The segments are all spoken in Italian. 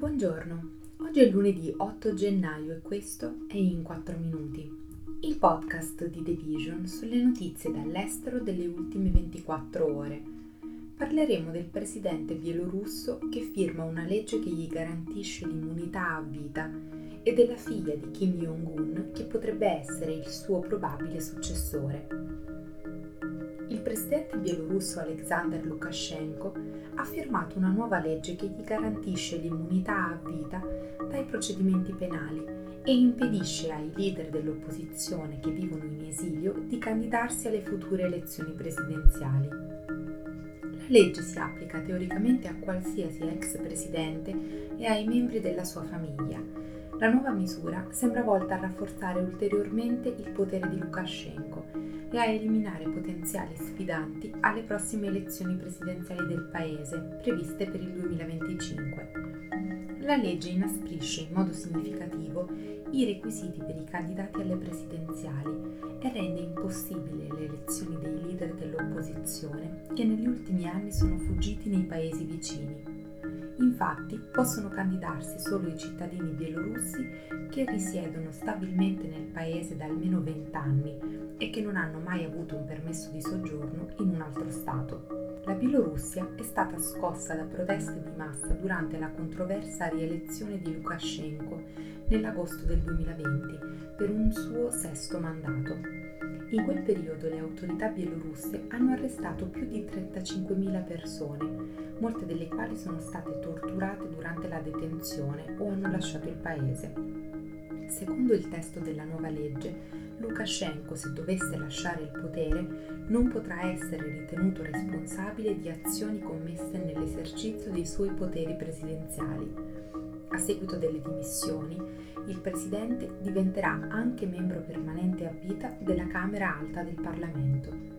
Buongiorno, oggi è lunedì 8 gennaio e questo è In 4 Minuti, il podcast di The Vision sulle notizie dall'estero delle ultime 24 ore. Parleremo del presidente bielorusso che firma una legge che gli garantisce l'immunità a vita e della figlia di Kim Jong-un che potrebbe essere il suo probabile successore il presidente bielorusso Alexander Lukashenko ha firmato una nuova legge che gli garantisce l'immunità a vita dai procedimenti penali e impedisce ai leader dell'opposizione che vivono in esilio di candidarsi alle future elezioni presidenziali. La legge si applica teoricamente a qualsiasi ex presidente e ai membri della sua famiglia. La nuova misura sembra volta a rafforzare ulteriormente il potere di Lukashenko e a eliminare potenziali sfidanti alle prossime elezioni presidenziali del Paese, previste per il 2025. La legge inasprisce in modo significativo i requisiti per i candidati alle presidenziali e rende impossibile le elezioni dei leader dell'opposizione che negli ultimi anni sono fuggiti nei paesi vicini. Infatti possono candidarsi solo i cittadini bielorussi che risiedono stabilmente nel paese da almeno 20 anni e che non hanno mai avuto un permesso di soggiorno in un altro Stato. La Bielorussia è stata scossa da proteste di massa durante la controversa rielezione di Lukashenko nell'agosto del 2020 per un suo sesto mandato. In quel periodo le autorità bielorusse hanno arrestato più di 35.000 persone, molte delle quali sono state torturate durante la detenzione o hanno lasciato il paese. Secondo il testo della nuova legge, Lukashenko, se dovesse lasciare il potere, non potrà essere ritenuto responsabile di azioni commesse nell'esercizio dei suoi poteri presidenziali. A seguito delle dimissioni, il presidente diventerà anche membro permanente a vita della Camera Alta del Parlamento.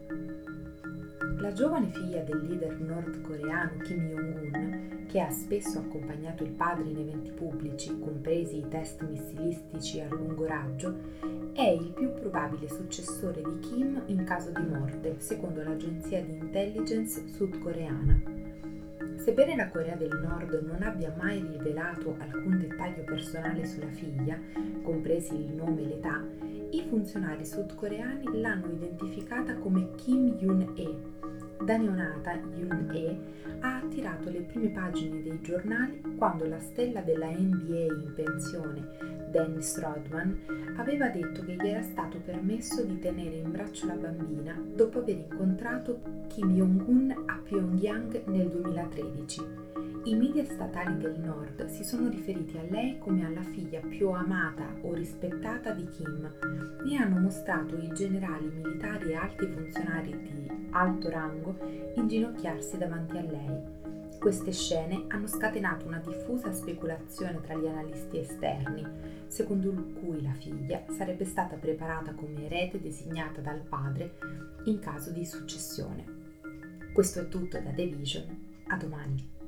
La giovane figlia del leader nordcoreano Kim Jong-un, che ha spesso accompagnato il padre in eventi pubblici, compresi i test missilistici a lungo raggio, è il più probabile successore di Kim in caso di morte, secondo l'agenzia di intelligence sudcoreana. Sebbene la Corea del Nord non abbia mai rivelato alcun dettaglio personale sulla figlia, compresi il nome e l'età, i funzionari sudcoreani l'hanno identificata come Kim Yoon-e, da neonata Yoon-e ha attirato le prime pagine dei giornali quando la stella della NBA in pensione, Dennis Rodman, aveva detto che gli era stato permesso di tenere in braccio la bambina dopo aver incontrato Kim Jong-un a Pyongyang nel 2013. I media statali del nord si sono riferiti a lei come alla figlia più amata o rispettata di Kim e hanno mostrato i generali militari e alti funzionari di alto rango inginocchiarsi davanti a lei. Queste scene hanno scatenato una diffusa speculazione tra gli analisti esterni, secondo cui la figlia sarebbe stata preparata come erede designata dal padre in caso di successione. Questo è tutto da The Vision. A domani.